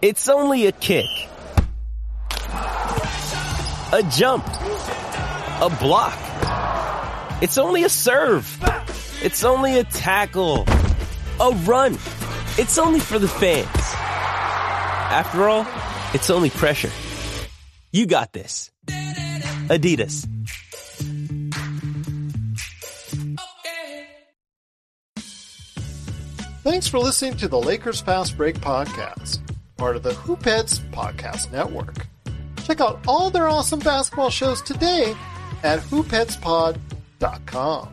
It's only a kick. A jump. A block. It's only a serve. It's only a tackle. A run. It's only for the fans. After all, it's only pressure. You got this. Adidas. Thanks for listening to the Lakers Fast Break podcast, part of the Hoopheads Podcast Network. Check out all their awesome basketball shows today at hoopheadspod.com.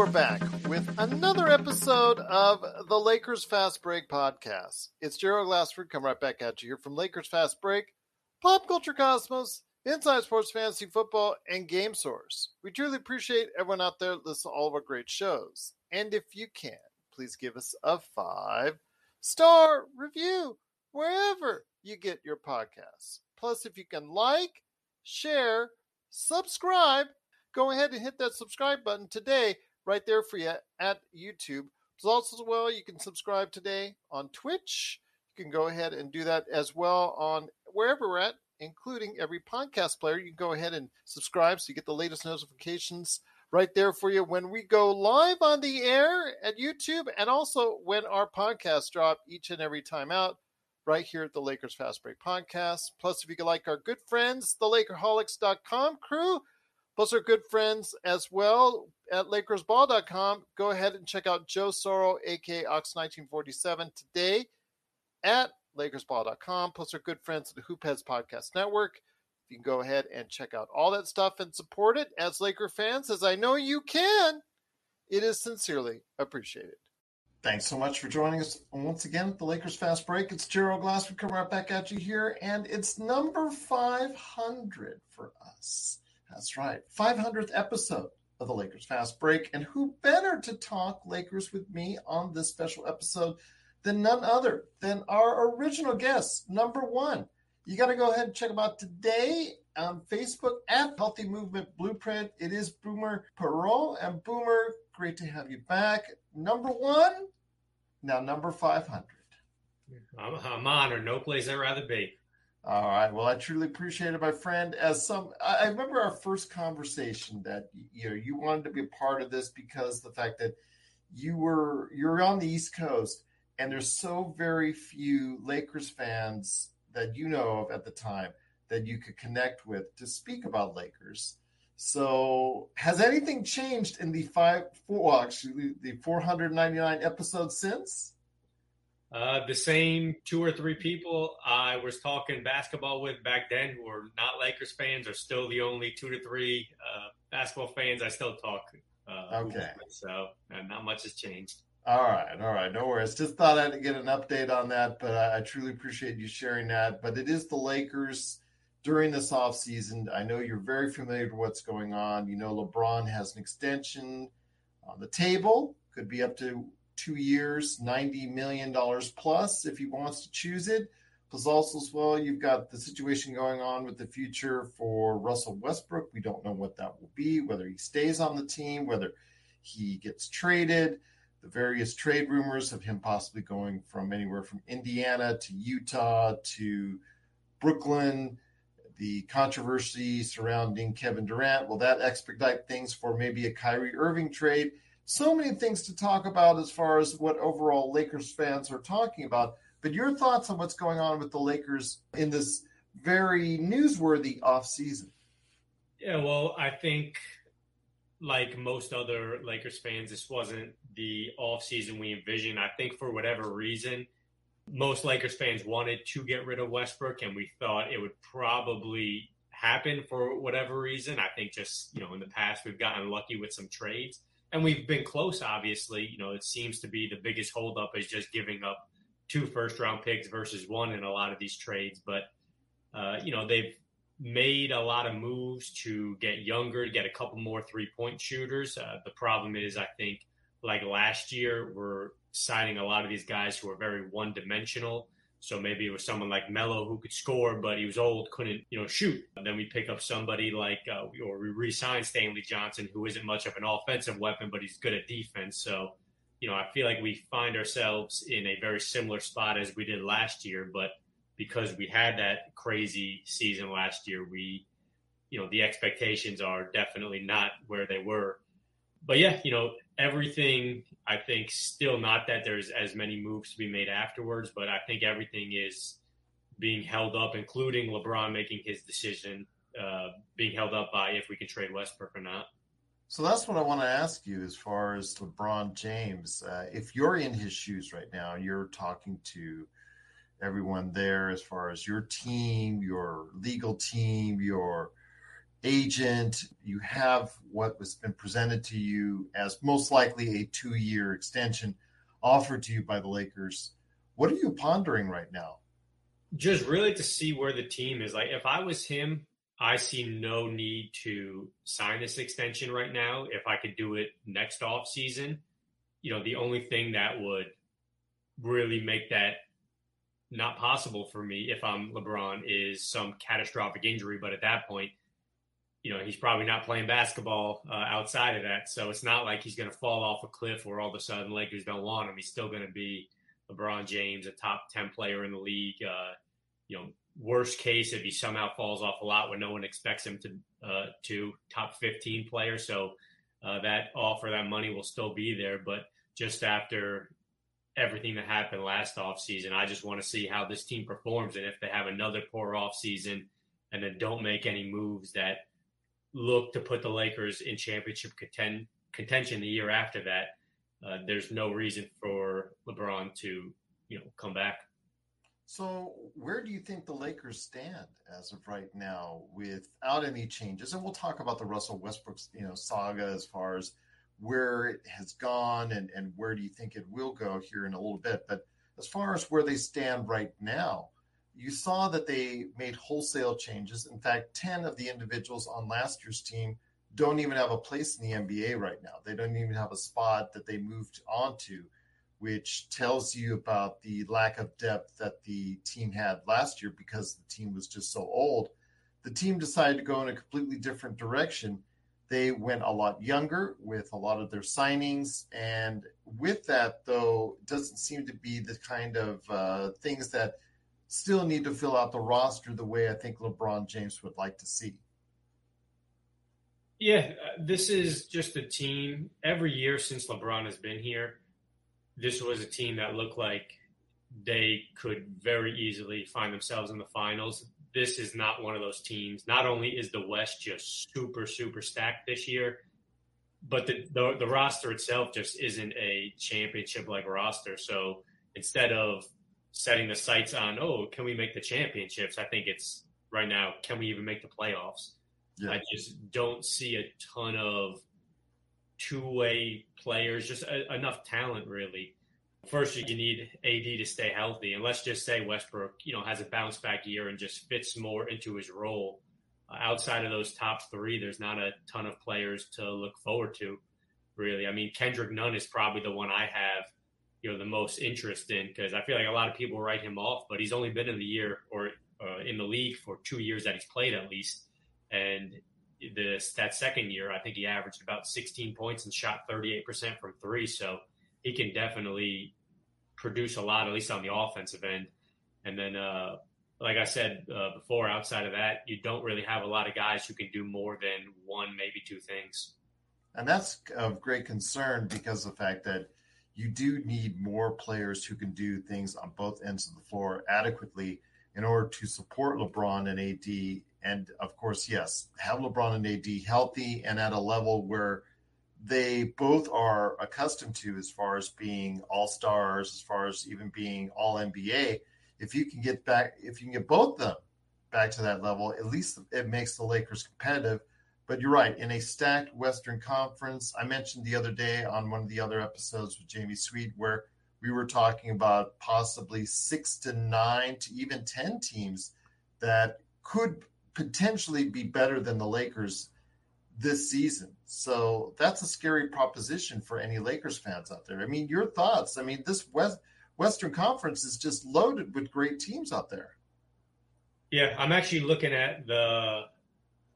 we're back with another episode of the Lakers Fast Break podcast. It's Gerald Glassford coming right back at you here from Lakers Fast Break, Pop Culture Cosmos, Inside Sports Fantasy Football, and Game Source. We truly appreciate everyone out there listening to all of our great shows. And if you can, please give us a five star review wherever you get your podcasts. Plus, if you can like, share, subscribe, go ahead and hit that subscribe button today right there for you at YouTube. Also as well, you can subscribe today on Twitch. You can go ahead and do that as well on wherever we're at, including every podcast player. You can go ahead and subscribe so you get the latest notifications right there for you when we go live on the air at YouTube and also when our podcasts drop each and every time out right here at the Lakers Fast Break podcast. Plus, if you could like our good friends, the Lakerholics.com crew, plus our good friends as well at LakersBall.com, go ahead and check out Joe Soro, aka Ox1947, today at LakersBall.com, plus our good friends at the Hoopheads Podcast Network. You can go ahead and check out all that stuff and support it as Laker fans, as I know you can. It is sincerely appreciated. Thanks so much for joining us once again at the Lakers Fast Break. It's Gerald We come right back at you here, and it's number 500 for us. That's right, 500th episode of the Lakers Fast Break. And who better to talk Lakers with me on this special episode than none other than our original guest, number one. You got to go ahead and check them out today on Facebook at Healthy Movement Blueprint. It is Boomer Perot. And Boomer, great to have you back. Number one, now number 500. I'm, I'm honored. No place I'd rather be. All right. Well, I truly appreciate it, my friend. As some, I remember our first conversation that you know you wanted to be a part of this because the fact that you were you're on the East Coast and there's so very few Lakers fans that you know of at the time that you could connect with to speak about Lakers. So, has anything changed in the five, four, well, actually, the 499 episodes since? Uh, the same two or three people I was talking basketball with back then who are not Lakers fans are still the only two to three uh, basketball fans I still talk. Uh, okay. With, so not much has changed. All right, all right, no worries. Just thought I'd get an update on that, but I, I truly appreciate you sharing that. But it is the Lakers during this off season. I know you're very familiar with what's going on. You know, LeBron has an extension on the table, could be up to two years, $90 million plus if he wants to choose it. Plus, also as well, you've got the situation going on with the future for Russell Westbrook. We don't know what that will be, whether he stays on the team, whether he gets traded. The various trade rumors of him possibly going from anywhere from Indiana to Utah to Brooklyn, the controversy surrounding Kevin Durant. Will that expedite things for maybe a Kyrie Irving trade? So many things to talk about as far as what overall Lakers fans are talking about. But your thoughts on what's going on with the Lakers in this very newsworthy offseason? Yeah, well, I think like most other Lakers fans, this wasn't the offseason we envisioned. I think for whatever reason, most Lakers fans wanted to get rid of Westbrook, and we thought it would probably happen for whatever reason. I think just, you know, in the past, we've gotten lucky with some trades and we've been close. Obviously, you know, it seems to be the biggest holdup is just giving up two first round picks versus one in a lot of these trades. But uh, you know, they've made a lot of moves to get younger, get a couple more three point shooters. Uh, the problem is, I think, like last year, we're signing a lot of these guys who are very one dimensional. So maybe it was someone like Melo who could score, but he was old, couldn't, you know, shoot. And then we pick up somebody like, uh, or we re-sign Stanley Johnson, who isn't much of an offensive weapon, but he's good at defense. So, you know, I feel like we find ourselves in a very similar spot as we did last year. But because we had that crazy season last year, we, you know, the expectations are definitely not where they were. But yeah, you know, everything I think still not that there's as many moves to be made afterwards, but I think everything is being held up, including LeBron making his decision, uh, being held up by if we can trade Westbrook or not. So that's what I want to ask you as far as LeBron James. Uh, if you're in his shoes right now, you're talking to everyone there as far as your team, your legal team, your agent, you have what was been presented to you as most likely a two year extension offered to you by the Lakers. What are you pondering right now? Just really to see where the team is. Like, if I was him, I see no need to sign this extension right now. If I could do it next off season, you know, the only thing that would really make that not possible for me if I'm LeBron is some catastrophic injury. But at that point, you know, he's probably not playing basketball uh, outside of that. So it's not like he's going to fall off a cliff where all of a sudden Lakers don't want him. He's still going to be LeBron James, a top 10 player in the league. Uh, you know, worst case, if he somehow falls off a lot when no one expects him to, uh, to top 15 player. So uh, that offer, that money will still be there. But just after everything that happened last offseason, I just want to see how this team performs. And if they have another poor offseason and then don't make any moves that – look to put the Lakers in championship contend, contention the year after that, uh, there's no reason for LeBron to, you know, come back. So, where do you think the Lakers stand as of right now, without any changes? And we'll talk about the Russell Westbrook, you know, saga as far as where it has gone and and where do you think it will go here in a little bit. But as far as where they stand right now, you saw that they made wholesale changes. In fact, 10 of the individuals on last year's team don't even have a place in the NBA right now. They don't even have a spot that they moved onto, which tells you about the lack of depth that the team had last year because the team was just so old. The team decided to go in a completely different direction. They went a lot younger with a lot of their signings. And with that, though, doesn't seem to be the kind of uh, things that – still need to fill out the roster the way I think LeBron James would like to see. Yeah, this is just a team. Every year since LeBron has been here, this was a team that looked like they could very easily find themselves in the finals. This is not one of those teams. Not only is the West just super, super stacked this year, but the, the, the roster itself just isn't a championship like roster. So instead of setting the sights on, oh, can we make the championships? I think it's right now, can we even make the playoffs? Yeah. I just don't see a ton of two way players, just a, enough talent, really. First, you need AD to stay healthy. And let's just say Westbrook, you know, has a bounce back year and just fits more into his role. Uh, outside of those top three, there's not a ton of players to look forward to, really. I mean, Kendrick Nunn is probably the one I have you know the most interest in because I feel like a lot of people write him off, but he's only been in the year or uh, in the league for two years that he's played at least, and this that second year I think he averaged about 16 points and shot 38 percent from three, so he can definitely produce a lot at least on the offensive end, and then. uh like I said uh, before, outside of that, you don't really have a lot of guys who can do more than one, maybe two things. And that's of great concern because of the fact that you do need more players who can do things on both ends of the floor adequately in order to support LeBron and AD. And of course, yes, have LeBron and AD healthy and at a level where they both are accustomed to as far as being all stars, as far as even being all NBA. If you can get back, if you can get both of them back to that level, at least it makes the Lakers competitive. But you're right. In a stacked Western Conference, I mentioned the other day on one of the other episodes with Jamie Sweet where we were talking about possibly six to nine to even 10 teams that could potentially be better than the Lakers this season. So that's a scary proposition for any Lakers fans out there. I mean, your thoughts? I mean, this West Western Conference is just loaded with great teams out there. Yeah, I'm actually looking at the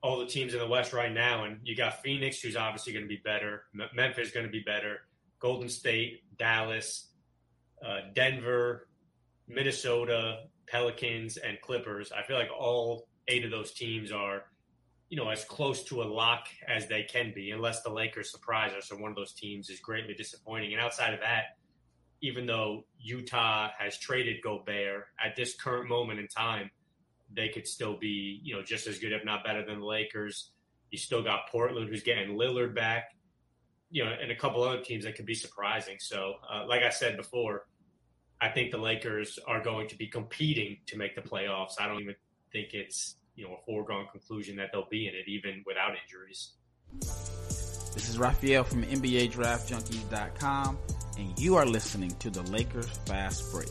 all the teams in the West right now, and you got Phoenix, who's obviously going to be better. M- Memphis going to be better. Golden State, Dallas, uh, Denver, Minnesota, Pelicans, and Clippers. I feel like all eight of those teams are, you know, as close to a lock as they can be, unless the Lakers surprise us or one of those teams is greatly disappointing. And outside of that, even though Utah has traded Gobert at this current moment in time, they could still be, you know, just as good, if not better than the Lakers. You still got Portland, who's getting Lillard back, you know, and a couple other teams that could be surprising. So, uh, like I said before, I think the Lakers are going to be competing to make the playoffs. I don't even think it's you know a foregone conclusion that they'll be in it even without injuries. This is Raphael from NBA Draft Junkies.com, and you are listening to the Lakers Fast Break.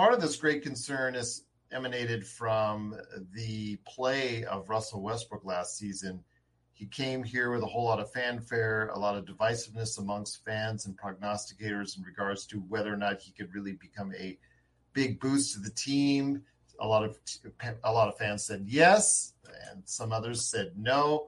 part of this great concern is emanated from the play of Russell Westbrook last season. He came here with a whole lot of fanfare, a lot of divisiveness amongst fans and prognosticators in regards to whether or not he could really become a big boost to the team. A lot of a lot of fans said yes, and some others said no.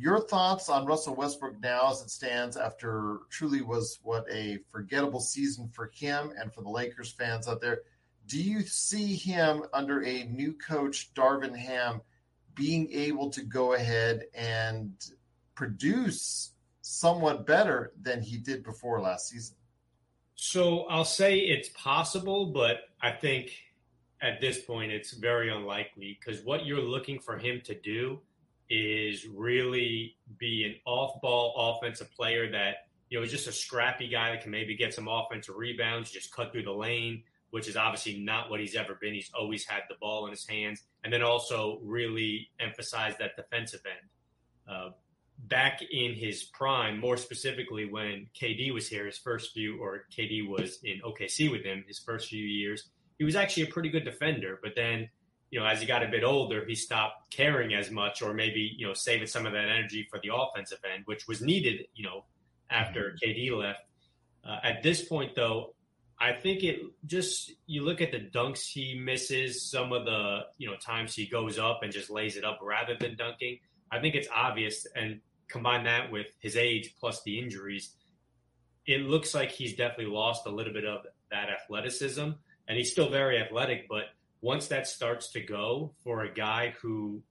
Your thoughts on Russell Westbrook now as it stands after truly was what a forgettable season for him and for the Lakers fans out there. Do you see him under a new coach, Darvin Ham, being able to go ahead and produce somewhat better than he did before last season? So I'll say it's possible, but I think at this point it's very unlikely because what you're looking for him to do is really be an off-ball offensive player that you know is just a scrappy guy that can maybe get some offensive rebounds, just cut through the lane, which is obviously not what he's ever been. He's always had the ball in his hands, and then also really emphasize that defensive end. Uh, back in his prime, more specifically when KD was here, his first few, or KD was in OKC with him, his first few years, he was actually a pretty good defender, but then you know, as he got a bit older, he stopped caring as much, or maybe you know, saving some of that energy for the offensive end, which was needed. You know, after mm-hmm. KD left. Uh, at this point, though, I think it just you look at the dunks he misses, some of the you know times he goes up and just lays it up rather than dunking. I think it's obvious, and combine that with his age plus the injuries, it looks like he's definitely lost a little bit of that athleticism, and he's still very athletic, but once that starts to go for a guy who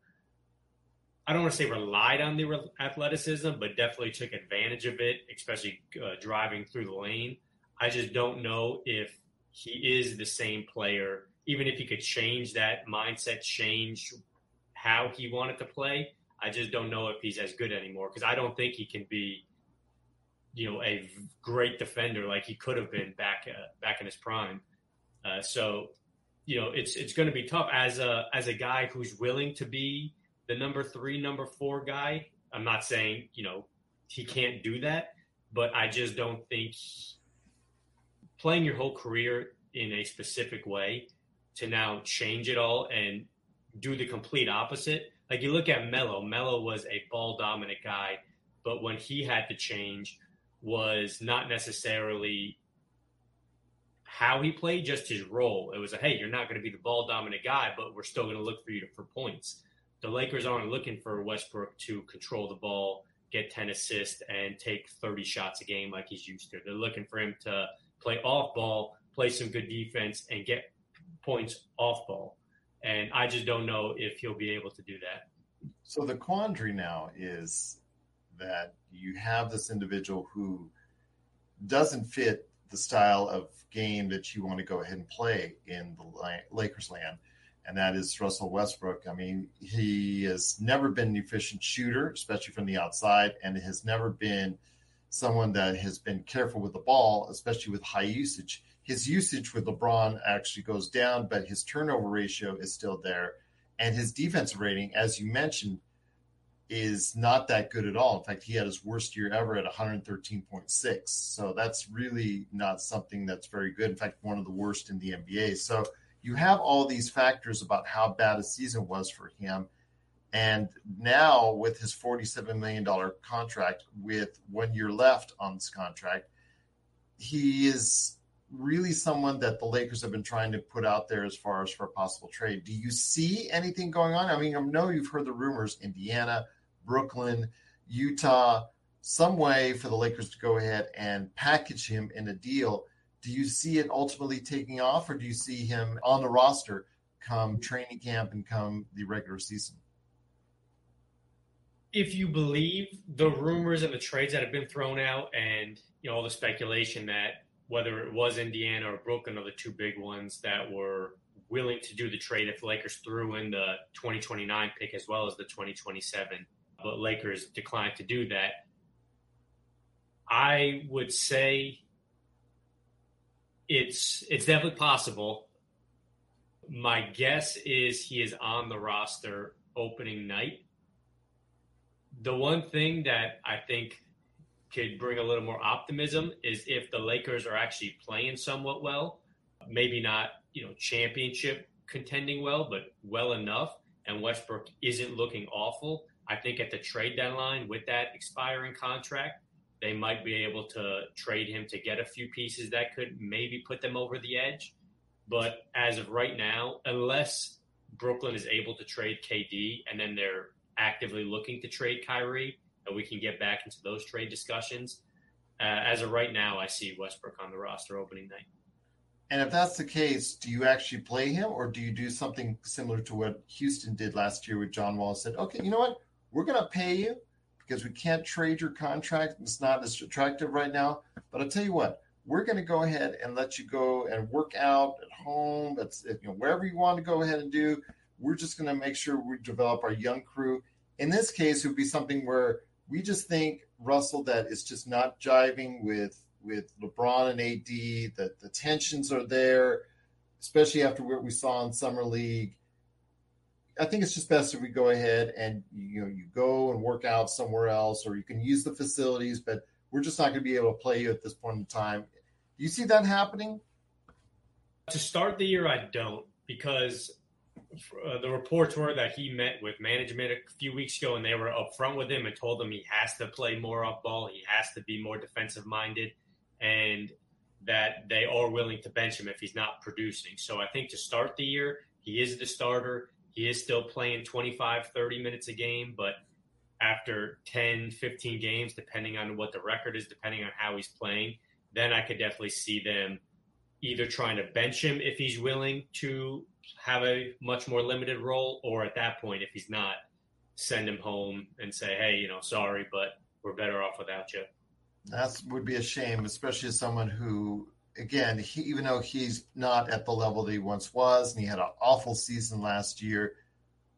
I don't want to say relied on the athleticism, but definitely took advantage of it, especially uh, driving through the lane. I just don't know if he is the same player, even if he could change that mindset, change how he wanted to play. I just don't know if he's as good anymore because I don't think he can be, you know, a great defender like he could have been back uh, back in his prime. Uh, so you know, it's it's going to be tough as a as a guy who's willing to be the number three, number four guy. I'm not saying you know he can't do that, but I just don't think playing your whole career in a specific way to now change it all and do the complete opposite. Like you look at Melo, Melo was a ball dominant guy, but when he had to change was not necessarily how he played, just his role. It was a hey, you're not going to be the ball dominant guy, but we're still going to look for you to, for points. The Lakers aren't looking for Westbrook to control the ball, get 10 assists, and take 30 shots a game like he's used to. They're looking for him to play off ball, play some good defense, and get points off ball. And I just don't know if he'll be able to do that. So the quandary now is that you have this individual who doesn't fit the style of game that you want to go ahead and play in the Lakers land, and that is Russell Westbrook. I mean, he has never been an efficient shooter, especially from the outside, and has never been someone that has been careful with the ball, especially with high usage. His usage with LeBron actually goes down, but his turnover ratio is still there. And his defensive rating, as you mentioned, is not that good at all. In fact, he had his worst year ever at 113.6. So that's really not something that's very good. In fact, one of the worst in the NBA. So you have all these factors about how bad a season was for him. And now, with his $47 million contract, with one year left on this contract, he is really someone that the Lakers have been trying to put out there as far as for a possible trade. Do you see anything going on? I mean, I know you've heard the rumors Indiana, Brooklyn, Utah, some way for the Lakers to go ahead and package him in a deal. Do you see it ultimately taking off, or do you see him on the roster come training camp and come the regular season? If you believe the rumors and the trades that have been thrown out, and you know all the speculation that whether it was Indiana or Brooklyn are the two big ones that were willing to do the trade if the Lakers threw in the 2029 pick as well as the 2027 but Lakers declined to do that. I would say it's it's definitely possible. My guess is he is on the roster opening night. The one thing that I think could bring a little more optimism is if the Lakers are actually playing somewhat well, maybe not, you know, championship contending well, but well enough and Westbrook isn't looking awful, I think at the trade deadline with that expiring contract, they might be able to trade him to get a few pieces that could maybe put them over the edge. But as of right now, unless Brooklyn is able to trade KD and then they're actively looking to trade Kyrie, and we can get back into those trade discussions. Uh, as of right now, I see Westbrook on the roster opening night. And if that's the case, do you actually play him or do you do something similar to what Houston did last year with John Wall? Said, okay, you know what? We're going to pay you because we can't trade your contract. It's not as attractive right now. But I'll tell you what, we're going to go ahead and let you go and work out at home. That's you know wherever you want to go ahead and do. We're just going to make sure we develop our young crew. In this case, it would be something where we just think Russell that it's just not jiving with with LeBron and AD. That the tensions are there, especially after what we saw in summer league. I think it's just best if we go ahead and you know you go and work out somewhere else, or you can use the facilities, but we're just not going to be able to play you at this point in time. Do you see that happening? To start the year, I don't because uh, the reports were that he met with management a few weeks ago, and they were upfront with him and told him he has to play more off ball, he has to be more defensive minded, and that they are willing to bench him if he's not producing. So I think to start the year, he is the starter. He is still playing 25, 30 minutes a game, but after 10, 15 games, depending on what the record is, depending on how he's playing, then I could definitely see them either trying to bench him if he's willing to have a much more limited role, or at that point, if he's not, send him home and say, hey, you know, sorry, but we're better off without you. That would be a shame, especially as someone who again, he, even though he's not at the level that he once was, and he had an awful season last year,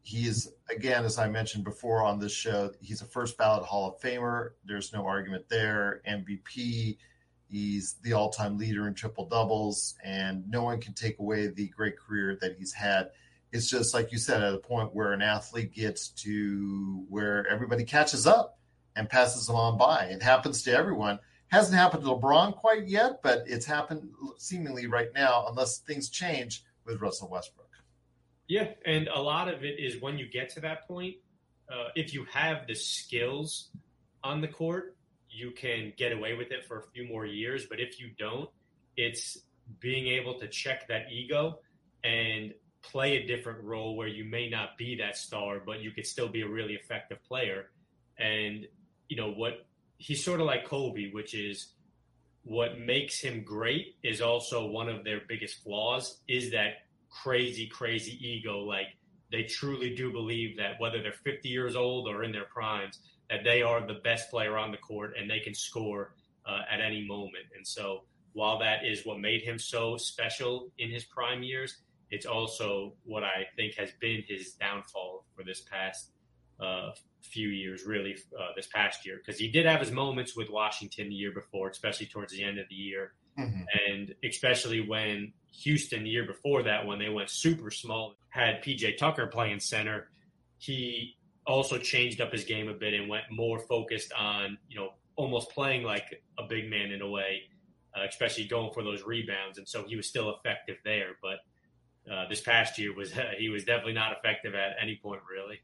he is again, as I mentioned before on this show, he's a first ballot Hall of Famer. There's no argument there. MVP. He's the all-time leader in triple doubles, and no one can take away the great career that he's had. It's just like you said, at a point where an athlete gets to where everybody catches up and passes them on by. It happens to everyone. Hasn't happened to LeBron quite yet, but it's happened seemingly right now, unless things change with Russell Westbrook. Yeah, and a lot of it is when you get to that point, uh, if you have the skills on the court, you can get away with it for a few more years. But if you don't, it's being able to check that ego and play a different role where you may not be that star, but you could still be a really effective player. And, you know, what he's sort of like Kobe, which is what makes him great is also one of their biggest flaws is that crazy, crazy ego. Like they truly do believe that whether they're 50 years old or in their primes, that they are the best player on the court and they can score uh, at any moment. And so while that is what made him so special in his prime years, it's also what I think has been his downfall for this past uh, few years, really, uh, this past year. Because he did have his moments with Washington the year before, especially towards the end of the year. Mm-hmm. And especially when Houston, the year before that, when they went super small, had PJ Tucker playing center, he also changed up his game a bit and went more focused on, you know, almost playing like a big man in a way, uh, especially going for those rebounds. And so he was still effective there. But uh, this past year was he was definitely not effective at any point, really.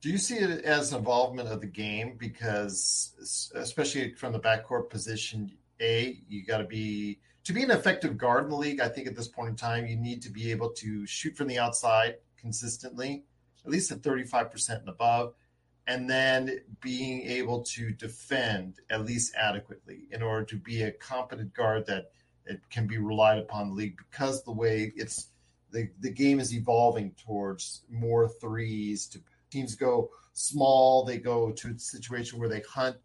Do you see it as an involvement of the game? Because especially from the backcourt position, a you got to be to be an effective guard in the league. I think at this point in time, you need to be able to shoot from the outside consistently at least at 35% and above, and then being able to defend at least adequately in order to be a competent guard that it can be relied upon the league because the way it's the, the game is evolving towards more threes to teams go small they go to a situation where they hunt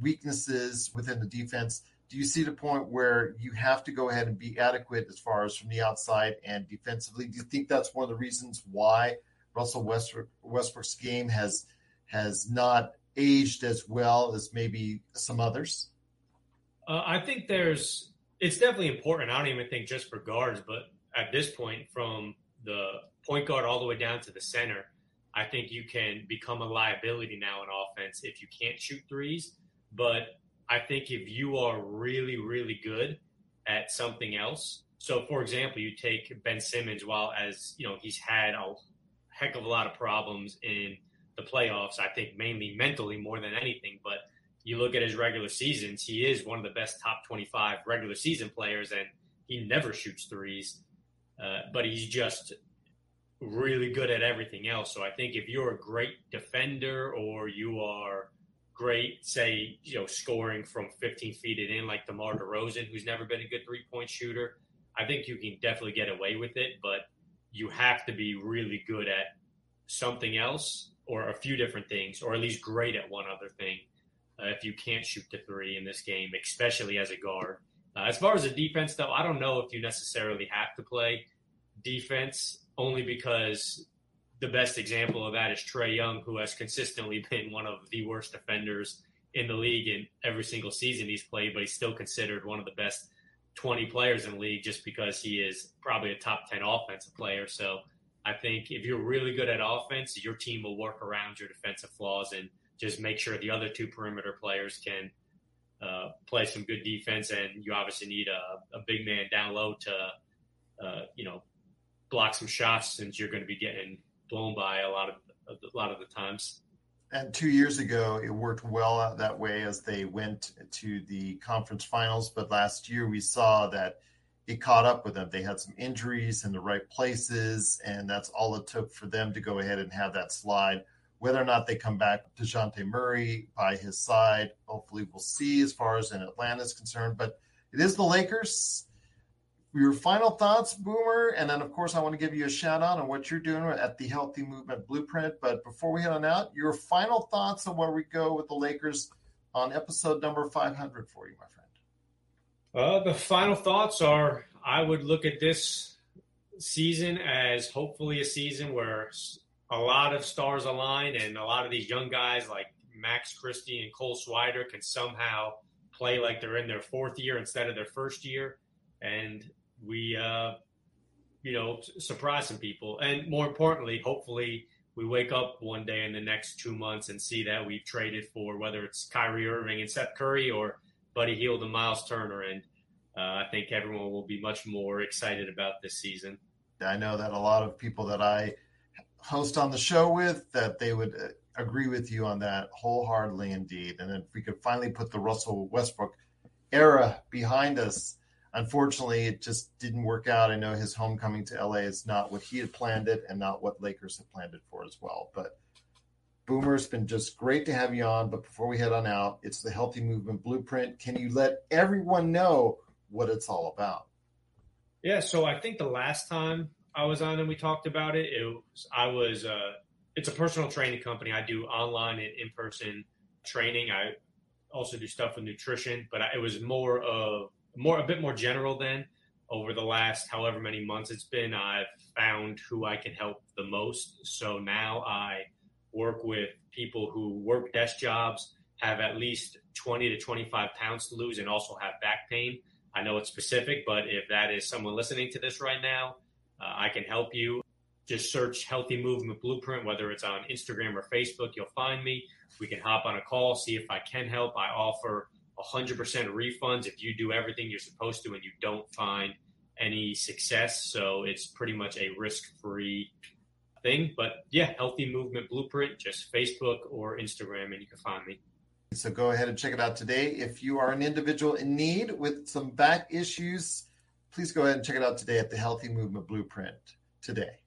weaknesses within the defense do you see the point where you have to go ahead and be adequate as far as from the outside and defensively do you think that's one of the reasons why Russell Westbrook, Westbrook's game has has not aged as well as maybe some others? Uh, I think there's it's definitely important. I don't even think just for guards, but at this point, from the point guard all the way down to the center, I think you can become a liability now in offense if you can't shoot threes. But I think if you are really, really good at something else, so for example, you take Ben Simmons, while as you know he's had a heck of a lot of problems in the playoffs. I think mainly mentally more than anything. But you look at his regular seasons, he is one of the best top 25 regular season players, and he never shoots threes. Uh, but he's just really good at everything else. So I think if you're a great defender or you are great, say, you know, scoring from 15 feet and in like DeMar DeRozan, who's never been a good three point shooter, I think you can definitely get away with it. But you have to be really good at something else or a few different things, or at least great at one other thing. Uh, if you can't shoot the three in this game, especially as a guard. Uh, as far as the defense, though, I don't know if you necessarily have to play defense only because the best example of that is Trae Young, who has consistently been one of the worst defenders in the league in every single season he's played, but he's still considered one of the best 20 players in the league just because he is probably a top 10 offensive player. So I think if you're really good at offense, your team will work around your defensive flaws and just make sure the other two perimeter players can uh, play some good defense. And you obviously need a, a big man down low to, uh, you know, block some shots since you're going to be getting blown by a lot of a lot of the times and two years ago, it worked well that way as they went to the conference finals. But last year, we saw that it caught up with them. They had some injuries in the right places, and that's all it took for them to go ahead and have that slide. Whether or not they come back, Dejounte Murray by his side, hopefully we'll see as far as in Atlanta is concerned. But it is the Lakers your final thoughts, Boomer, and then of course I want to give you a shout out on what you're doing at the Healthy Movement Blueprint. But before we head on out, your final thoughts on where we go with the Lakers on episode number 500 for you, my friend. Uh, the final thoughts are: I would look at this season as hopefully a season where a lot of stars align and a lot of these young guys like Max Christie and Cole Swider can somehow play like they're in their fourth year instead of their first year, and we, uh, you know, surprise some people. And more importantly, hopefully, we wake up one day in the next two months and see that we've traded for whether it's Kyrie Irving and Seth Curry or Buddy Hield and Miles Turner. And uh, I think everyone will be much more excited about this season. I know that a lot of people that I host on the show with that they would uh, agree with you on that wholeheartedly indeed. And if we could finally put the Russell Westbrook era behind us, unfortunately, it just didn't work out. I know his homecoming to LA is not what he had planned it and not what Lakers had planned it for as well. But Boomer, it's been just great to have you on. But before we head on out, it's the Healthy Movement Blueprint. Can you let everyone know what it's all about? Yeah, so I think the last time I was on and we talked about it, it was I was uh, it's a personal training company. I do online and in person training. I also do stuff with nutrition, but it was more of more a bit more general than over the last however many months it's been. I've found who I can help the most. So now I work with people who work desk jobs, have at least 20 to 25 pounds to lose, and also have back pain. I know it's specific, but if that is someone listening to this right now, uh, I can help you. Just search Healthy Movement Blueprint, whether it's on Instagram or Facebook, you'll find me. We can hop on a call, see if I can help. I offer 100% refunds if you do everything you're supposed to and you don't find any success. So it's pretty much a risk free thing. But yeah, Healthy Movement Blueprint, just Facebook or Instagram, and you can find me. So go ahead and check it out today. If you are an individual in need with some back issues, please go ahead and check it out today at the Healthy Movement Blueprint today.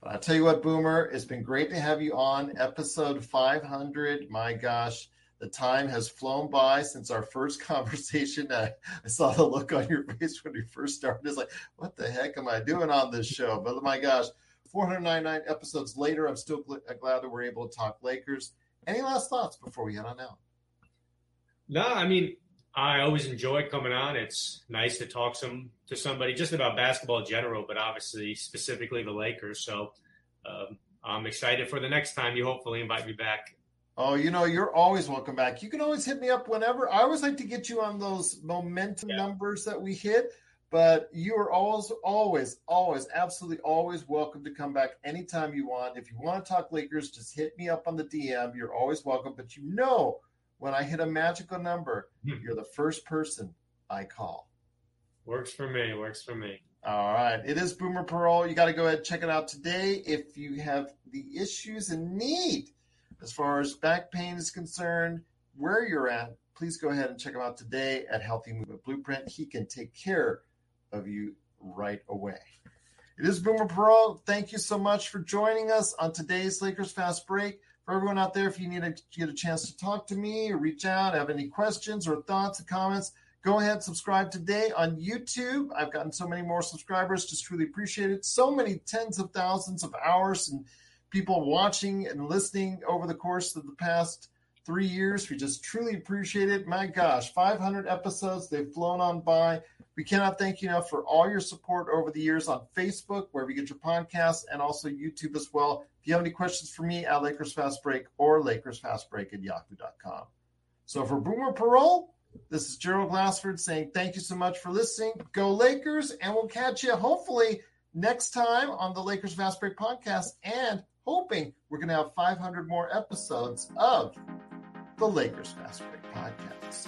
But I'll tell you what, Boomer, it's been great to have you on episode 500. My gosh, the time has flown by since our first conversation. I, I saw the look on your face when we first started. It's like, what the heck am I doing on this show? But my gosh, 499 episodes later, I'm still gl- glad that we're able to talk Lakers. Any last thoughts before we head on out? No, I mean, I always enjoy coming on. It's nice to talk some to somebody just about basketball in general, but obviously specifically the Lakers. So um, I'm excited for the next time you hopefully invite me back. Oh, you know, you're always welcome back. You can always hit me up whenever. I always like to get you on those momentum yeah. numbers that we hit, but you are always, always, always, absolutely always welcome to come back anytime you want. If you want to talk Lakers, just hit me up on the DM. You're always welcome. But you know, when I hit a magical number, hmm. you're the first person I call. Works for me. Works for me. All right. It is Boomer Parole. You got to go ahead and check it out today. If you have the issues and need as far as back pain is concerned, where you're at, please go ahead and check him out today at Healthy Movement Blueprint. He can take care of you right away. It is Boomer Parole. Thank you so much for joining us on today's Lakers Fast Break. For everyone out there, if you need to get a chance to talk to me or reach out, have any questions or thoughts or comments, go ahead subscribe today on YouTube. I've gotten so many more subscribers, just truly appreciate it. So many tens of thousands of hours and people watching and listening over the course of the past three years. We just truly appreciate it. My gosh, 500 episodes, they've flown on by. We cannot thank you enough for all your support over the years on Facebook, where we get your podcasts, and also YouTube as well. If you have any questions for me at Lakers Fast Break or Lakers Fast Break at yahoo.com. So for Boomer Parole, this is Gerald Glassford saying thank you so much for listening. Go Lakers, and we'll catch you hopefully next time on the Lakers Fast Break podcast and hoping we're going to have 500 more episodes of the Lakers Fast Break podcast.